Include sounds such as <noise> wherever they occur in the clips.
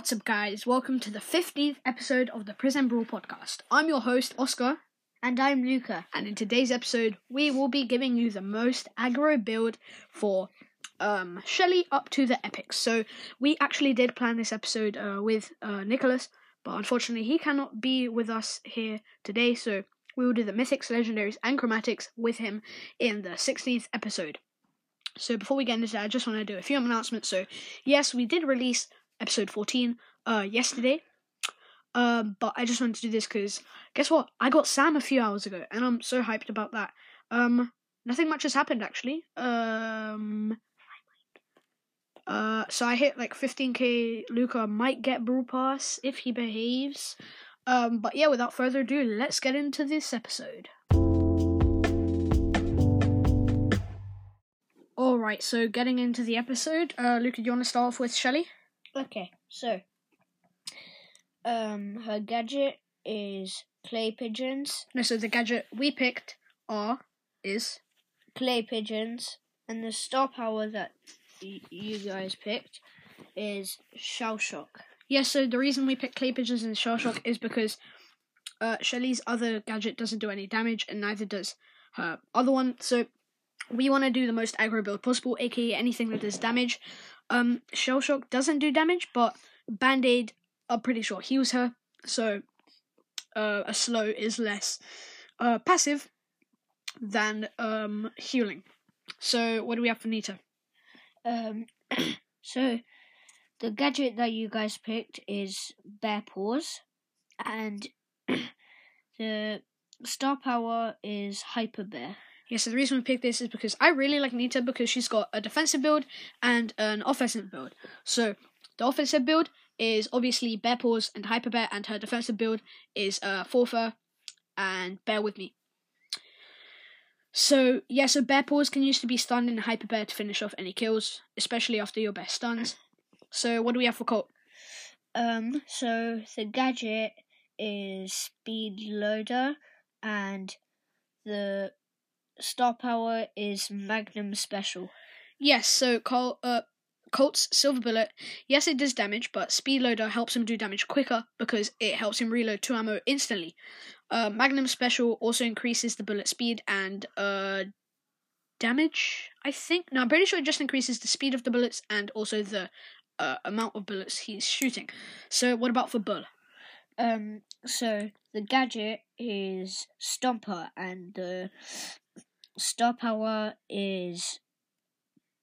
What's up, guys? Welcome to the 15th episode of the Prism Brawl podcast. I'm your host, Oskar, And I'm Luka. and in today's episode, we will be giving you the most aggro build for um, Shelly up to the epics. So, we actually did plan this episode uh, with uh, Nicholas, but unfortunately, he cannot be with us here today, so we will do the mythics, legendaries, and chromatics with him in the 16th episode. So, before we get into that, I just want to do a few announcements. So, yes, we did release episode 14 uh yesterday. Um but i just wanted to do this because guess what? I got sam a few hours ago and i'm so hyped about that. Um nothing much has happened actually. Um uh so i hit like 15k Luka might get Brawl Pass if he behaves. Um but yeah without further ado let's get into this episode. All right so getting into the episode uh Luka do you want to start off with shelly Okay, so um her gadget is clay pigeons. No, so the gadget we picked are is Clay pigeons and the star power that y- you guys picked is shell shock. yeah. So the reason we picked clay pigeons and shell shock is because uh, Shelly's other gadget doesn't do any damage, and neither does her other one. So we want to do the most aggro build possible, aka anything that does damage. Um, shell shock doesn't do damage, but band aid, I'm pretty sure heals her. So uh, a slow is less uh, passive than um healing. So what do we have for Nita? Um <clears throat> so the gadget that you guys picked is bear paws and <clears throat> the star power is hyper bear. Yeah, so the reason we picked this is because I really like Nita because she's got a defensive build and an offensive build. So the offensive build is obviously Bear Paws and Hyper Bear, and her defensive build is uh Faux Fur and Bear with me. So yeah, so Bear Paws can use to be stunned and Hyper Bear to finish off any kills, especially after your best stuns. So what do we have for Colt? Um, so the gadget is speed loader, and the star power is magnum special. Yes, so Colt, uh, Colt's Silver Bullet, yes, it does damage, but Speed Loader helps him do damage quicker because it helps him reload two ammo instantly. Uh, Magnum Special also increases the bullet speed and uh, damage, I think. No, I'm pretty sure it just increases the speed of the bullets and also the uh, amount of bullets he's shooting. So, what about for Bull? Um, so the gadget is stomper, and the star power is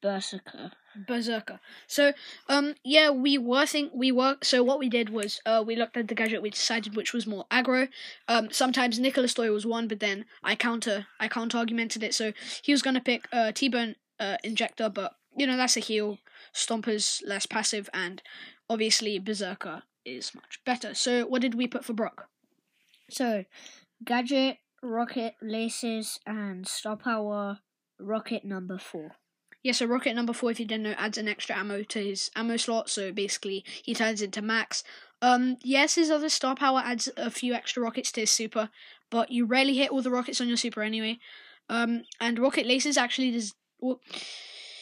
berserker. Berserker. So, um, yeah, we were think we were. So what we did was, uh, we looked at the gadget. We decided which was more aggro. Um, sometimes Nicholas Doyle was one, but then I counter, I counter argumented it. So he was gonna pick uh T-bone uh injector, but you know that's a heal. Stomper's less passive, and obviously Berserker is much better. So what did we put for Brock? So gadget, rocket laces, and star power rocket number four. Yeah, so rocket number four, if you didn't know, adds an extra ammo to his ammo slot, so basically he turns into max. Um, yes, his other star power adds a few extra rockets to his super, but you rarely hit all the rockets on your super anyway. Um, and rocket laces actually does. Well,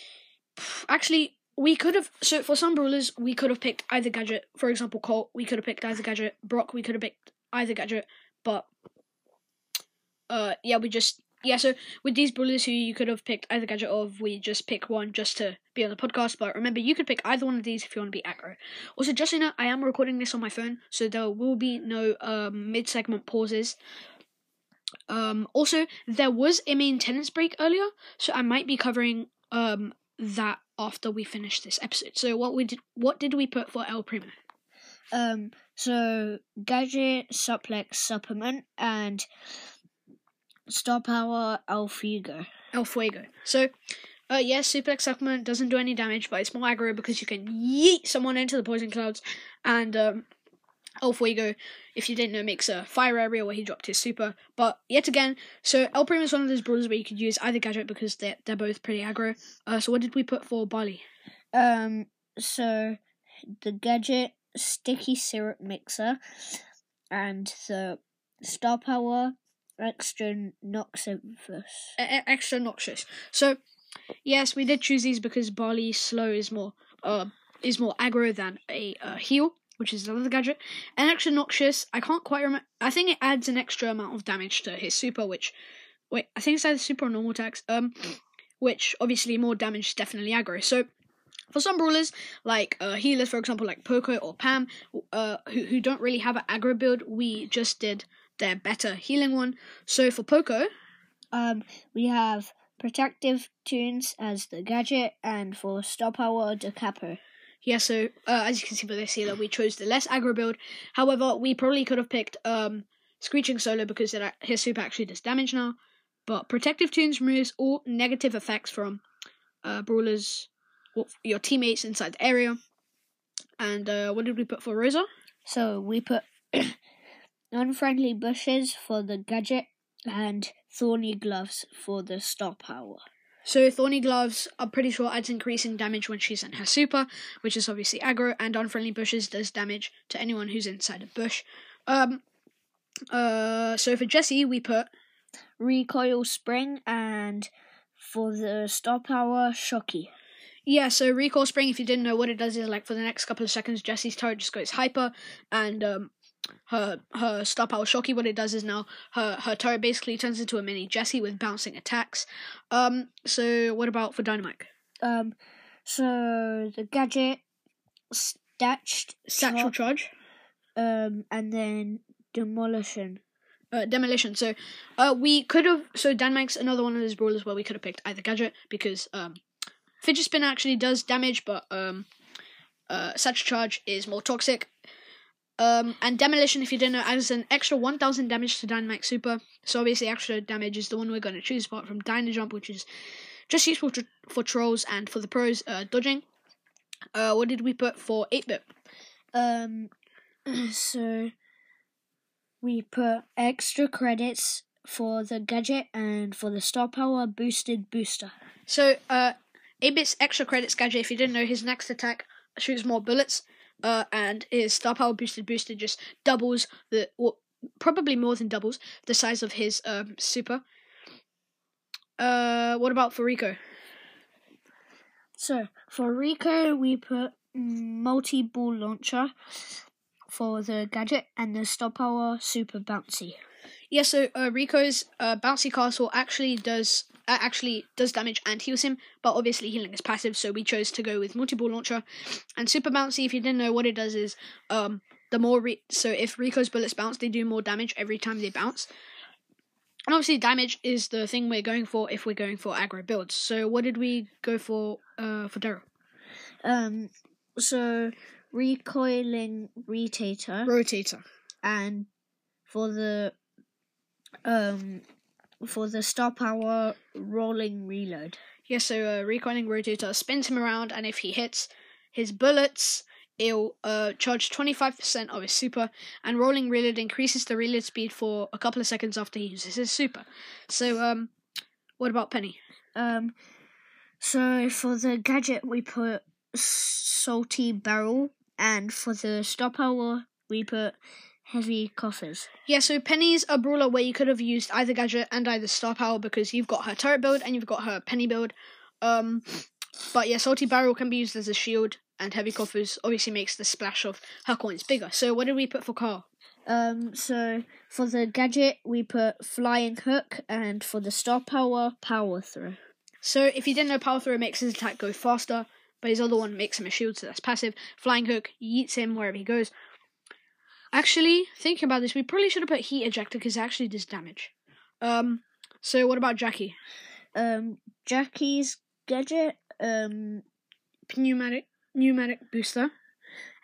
<sighs> actually, we could have. So for some brawlers, we could have picked either gadget. For example, Colt, we could have picked either gadget. Brock, we could have picked either gadget, but uh, yeah, we just yeah, so with these brawlers who you could have picked either gadget of, we just pick one just to be on the podcast. But remember, you could pick either one of these if you want to be accurate. Also, just so you know, I am recording this on my phone, so there will be no um, mid segment pauses. Um, also, there was a maintenance break earlier, so I might be covering um that after we finish this episode. So what we did, what did we put for El Primo? Um, so gadget, suplex, supplement, and star power El Fuego. El Fuego. So, uh, yes, Suplex Supplement doesn't do any damage, but it's more aggro because you can yeet someone into the poison clouds. And um, El Fuego, if you didn't know, makes a fire area where he dropped his super. But yet again, so El Primo is one of those brawlers where you could use either gadget because they're, they're both pretty aggro. Uh, so, what did we put for Barley? Um, so the gadget, sticky syrup mixer, and the star power extra noxious. E- extra noxious. So, yes, we did choose these because Barley's slow is more uh is more aggro than a uh, heal, which is another gadget. And extra noxious, I can't quite remember. I think it adds an extra amount of damage to his super, which wait, I think it's either super or normal attacks. Um, which obviously more damage is definitely aggro. So for some brawlers, like uh, healers, for example, like Poco or Pam, uh, who, who don't really have an aggro build, we just did their better healing one. So for Poco, um, we have protective tunes as the gadget, and for star power, Da Capo. Yeah, so uh, as you can see for this healer, we chose the less aggro build. However, we probably could have picked um, Screeching Solo because it, his super actually does damage now. But Protective Tunes removes all negative effects from uh, brawlers your teammates inside the area. And uh, what did we put for Rosa? So we put unfriendly bushes for the gadget and thorny gloves for the star power. So thorny gloves, I'm pretty sure adds increasing damage when she's in her super, which is obviously aggro, and unfriendly bushes does damage to anyone who's inside a bush. Um, uh, so for Jessie, we put recoil spring, and for the star power, shocky. Yeah, so recoil spring, if you didn't know what it does, is like for the next couple of seconds, Jessie's turret just goes hyper, and um, her her star power shocky. What it does is now her her turret basically turns into a mini Jessie with bouncing attacks. Um, so what about for Dynamike? Um, so the gadget statched satchel charge, um, and then demolition. Uh, demolition. So, uh, we could have. So Dynamike's another one of those brawlers where we could have picked either gadget because um Fidget Spin actually does damage, but um, uh, Satchel Charge is more toxic. Um, and Demolition, if you didn't know, adds an extra 1000 damage to Dynamike Super. So obviously, extra damage is the one we're going to choose apart from Dyna Jump, which is just useful to, for trolls and for the pros uh, dodging. Uh, what did we put for 8 bit? Um, <clears throat> so we put extra credits for the gadget and for the star power boosted booster. So, uh, 8-bit's extra credits gadget, if you didn't know, his next attack shoots more bullets, uh, and his star power boosted booster just doubles the, well, probably more than doubles the size of his um, super. Uh, what about for Rico? So for Rico, we put multi ball launcher for the gadget and the star power super bouncy. Yeah, so uh, Rico's uh, bouncy castle actually does uh, actually does damage and heals him, but obviously healing is passive, so we chose to go with multi-ball launcher and super bouncy. If you didn't know what it does, is um the more re- so if Rico's bullets bounce, they do more damage every time they bounce. And obviously, damage is the thing we're going for if we're going for aggro builds. So, what did we go for uh, for Daryl? Um, so recoiling rotator, rotator, and for the um for the star power rolling reload. Yeah, so uh, recoiling rotator spins him around, and if he hits his bullets, it'll uh, charge 25% of his super, and rolling reload increases the reload speed for a couple of seconds after he uses his super. So, um, what about Penny? Um, so for the gadget, we put salty barrel, and for the star power, we put heavy coffers. Yeah, so Penny's a brawler where you could have used either gadget and either star power because you've got her turret build and you've got her penny build. Um, but yeah, salty barrel can be used as a shield, and heavy coffers obviously makes the splash of her coins bigger. So what did we put for Carl? Um, so for the gadget we put flying hook, and for the star power, power throw. So if you didn't know, power throw makes his attack go faster, but his other one makes him a shield, so that's passive. Flying hook yeets him wherever he goes. Actually, thinking about this, we probably should have put heat ejector because it actually does damage. Um, so what about Jackie? Um, Jackie's gadget, um, pneumatic pneumatic booster,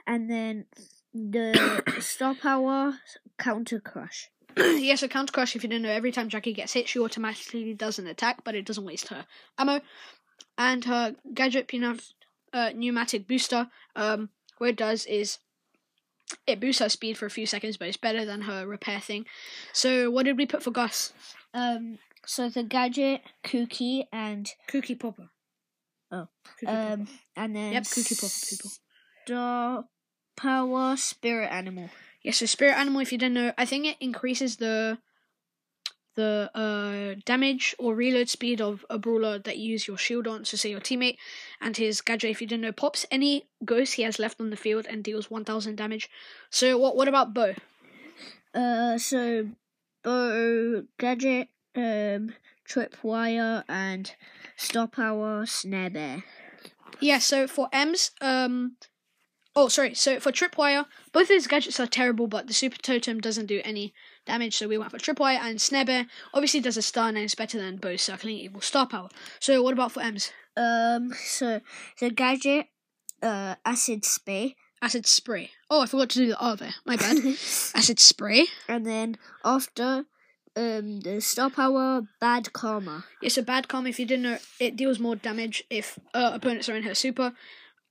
and then the <coughs> star power counter crush. <coughs> yes, so counter crush. If you didn't know, every time Jackie gets hit, she automatically does an attack, but it doesn't waste her ammo. And her gadget pneumatic, uh, pneumatic booster, um, what it does is it boosts her speed for a few seconds, but it's better than her repair thing. So, what did we put for Gus? Um, so the gadget, Kooky, and Kooky Popper. Oh, um, Popper. and then yep, Kooky Popper people. Star Power Spirit Animal. Yes, yeah, so Spirit Animal. If you didn't know, I think it increases the the uh, damage or reload speed of a brawler that you use your shield on, so say your teammate, and his gadget, if you didn't know, pops any ghost he has left on the field and deals 1000 damage. So, what what about Bo? Uh, so Bo, gadget, um, tripwire, and star power, snare bear. Yeah, so for Emz, um, oh, sorry, so for Tripwire, both of his gadgets are terrible, but the Super Totem doesn't do any damage, so we went for Tripwire, and Snare obviously does a stun, and it's better than Bo's Circling Eagle Star Power. So what about for Emz? Um, so the gadget, uh, acid spray, Acid Spray. Oh, I forgot to do the R there, my bad. <laughs> Acid Spray. and then after, um, the star power, bad karma. It's a bad karma if you didn't know, it deals more damage if uh, opponents are in her super.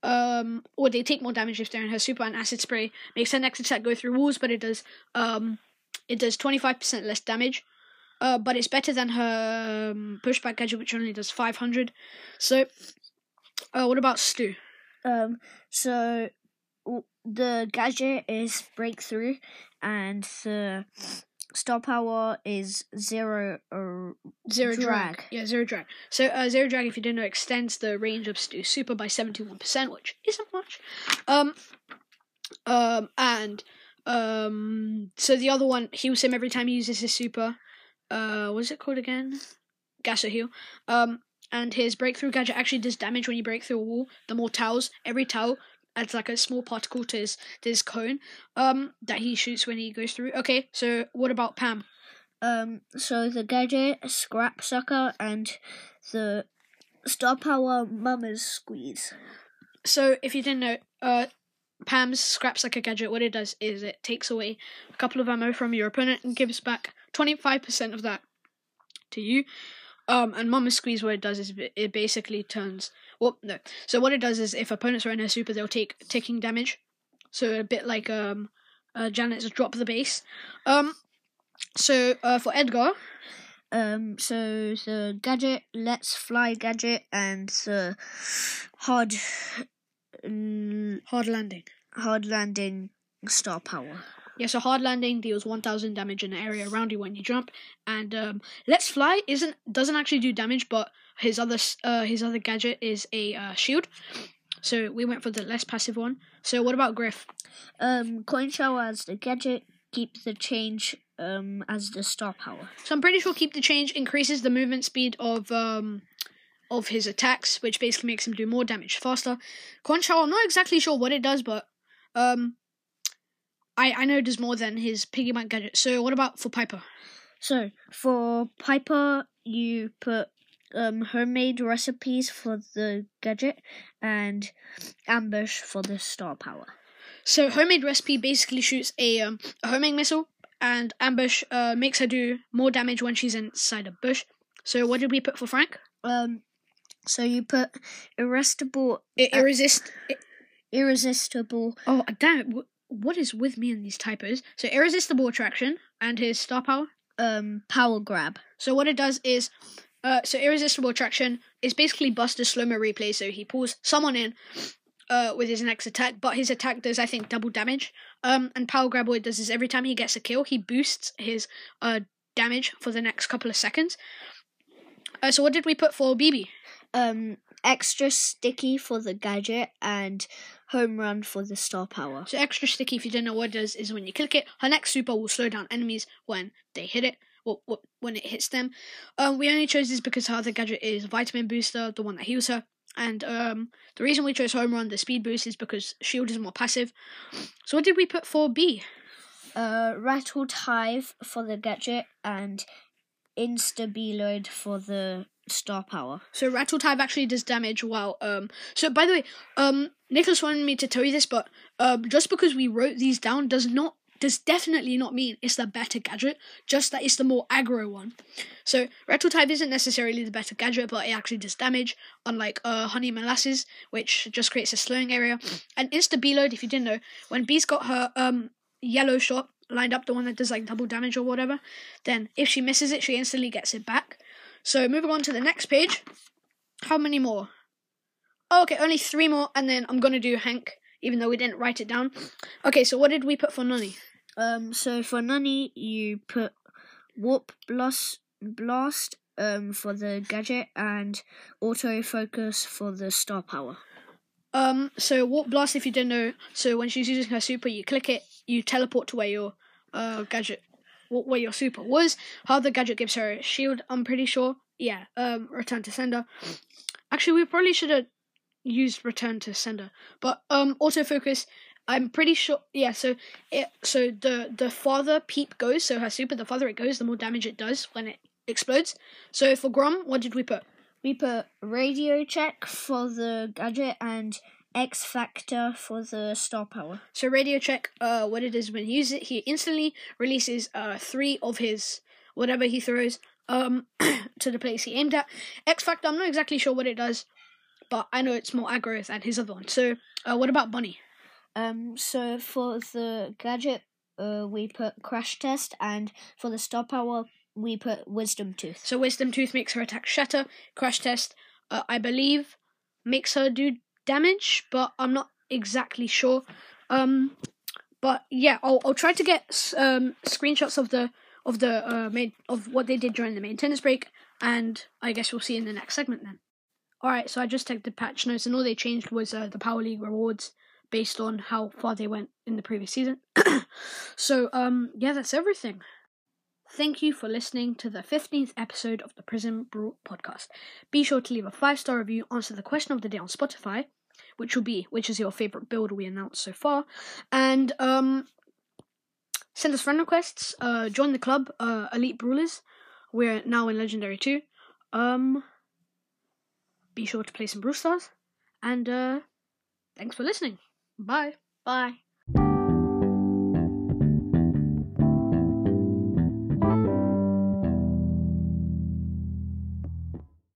Um, or they take more damage if they're in her super, and Acid Spray makes her next attack go through walls, but it does um it does 25% less damage. Uh, but it's better than her um, pushback gadget, which only does 500. So, uh, what about Stu? Um, so the gadget is breakthrough, and the star power is zero or Zero drag. Drag. Yeah, zero drag. So, uh, zero drag, if you didn't know, extends the range of Stu super by 71%, which isn't much. Um, um, and, um, so the other one heals him every time he uses his super. Uh, what's it called again? Gaso-Heal. Um, and his breakthrough gadget actually does damage when you break through a wall. The more towels, every towel adds like a small particle to his to his cone. Um, that he shoots when he goes through. Okay, so what about Pam? Um, so the gadget, Scrap Sucker, and the Star Power Mama's Squeeze. So if you didn't know, uh, Pam's scraps like a gadget. What it does is it takes away a couple of ammo from your opponent and gives back twenty five percent of that to you. Um, and Mama Squeeze, what it does is it basically turns. Well, no. So what it does is if opponents are in her super, they'll take ticking damage. So a bit like um, uh, Janet's drop the base. Um, so uh, for Edgar, Um, so the gadget, Let's Fly gadget, and the hard, mm, hard landing. hard landing Star Power. Yeah, so hard landing deals one thousand damage in the area around you when you jump, and um, Let's Fly isn't doesn't actually do damage, but his other uh his other gadget is a uh, shield. So we went for the less passive one. So what about Griff? Um, Coin Shower as the gadget, keep the change um as the Star Power. So I'm pretty sure keep the change increases the movement speed of um of his attacks, which basically makes him do more damage faster. Conchal, I'm not exactly sure what it does, but um I I know it does more than his piggy bank gadget. So what about for Piper? So for Piper, you put um homemade recipes for the gadget and ambush for the Star Power. So homemade recipe basically shoots a, um, a homing missile, and ambush uh, makes her do more damage when she's inside a bush. So what did we put for Frank? Um, so you put irresistible, I- Uh, irresist. i- irresistible. oh damn it! What is with me in these typos? So irresistible attraction and his star power. Um, power grab. So what it does is, uh, so irresistible attraction is basically Buster's slow mo replay. So he pulls someone in, uh, with his next attack, but his attack does I think double damage. Um, and power grab what it does is every time he gets a kill, he boosts his uh damage for the next couple of seconds. Uh, so what did we put for Bibi? Um, extra sticky for the gadget and home run for the Star Power. So extra sticky, if you don't know what it does, is when you click it, her next super will slow down enemies when they hit it. Well, when it hits them. Um, we only chose this because her other gadget is Vitamin Booster, the one that heals her. And um, the reason we chose Home Run, the speed boost, is because Shield is more passive. So what did we put for Bea? Uh, rattled hive for the gadget and insta Beeload for the Star Power. So Rattled Hive actually does damage while um so by the way, um Nicholas wanted me to tell you this, but um just because we wrote these down does not does definitely not mean it's the better gadget, just that it's the more aggro one. So Rattled Hive isn't necessarily the better gadget, but it actually does damage, unlike uh Honey Molasses, which just creates a slowing area. And Insta Beeload, if you didn't know, when Bea's got her um yellow shot lined up, the one that does like double damage or whatever, then if she misses it, she instantly gets it back. So moving on to the next page. How many more? Oh, okay, only three more, and then I'm gonna do Hank, even though we didn't write it down. Okay, so what did we put for Nani? Um, so for Nani, you put Warp Blast, blast um, for the gadget, and Autofocus for the star power. Um, so Warp Blast, if you didn't know, so when she's using her super, you click it, you teleport to where your uh gadget, where your super was. How the gadget gives her a shield, I'm pretty sure. Yeah. Um, return to sender. Actually, we probably should have used return to sender, but um, autofocus. I'm pretty sure. Yeah. So it. So the the farther Peep goes, so her super, the farther it goes, the more damage it does when it explodes. So for Grom, what did we put? We put radio check for the gadget and X Factor for the star power. So radio check, uh, what it is when he uses it, he instantly releases uh three of his whatever he throws um <clears throat> to the place he aimed at. X Factor, I'm not exactly sure what it does, but I know it's more aggro than his other one. So uh, what about Bonnie? Um, so for the gadget, uh, we put Crash Test, and for the star power, we put Wisdom Tooth. So Wisdom Tooth makes her attack shatter. Crash Test, uh, I believe, makes her do damage, but I'm not exactly sure. Um, but yeah, I'll I'll try to get um screenshots of the of the uh main of what they did during the maintenance break, and I guess we'll see in the next segment then. All right, so I just checked the patch notes, and all they changed was uh, the Power League rewards based on how far they went in the previous season. <coughs> so um, yeah, that's everything. Thank you for listening to the 15th episode of the Prism Brawl podcast. Be sure to leave a five star review, answer the question of the day on Spotify, which will be which is your favorite build we announced so far, and um, send us friend requests. Uh, join the club, uh, Elite Brawlers. We're now in Legendary 2. Um, be sure to play some Brawl Stars, and uh, thanks for listening. Bye. Bye.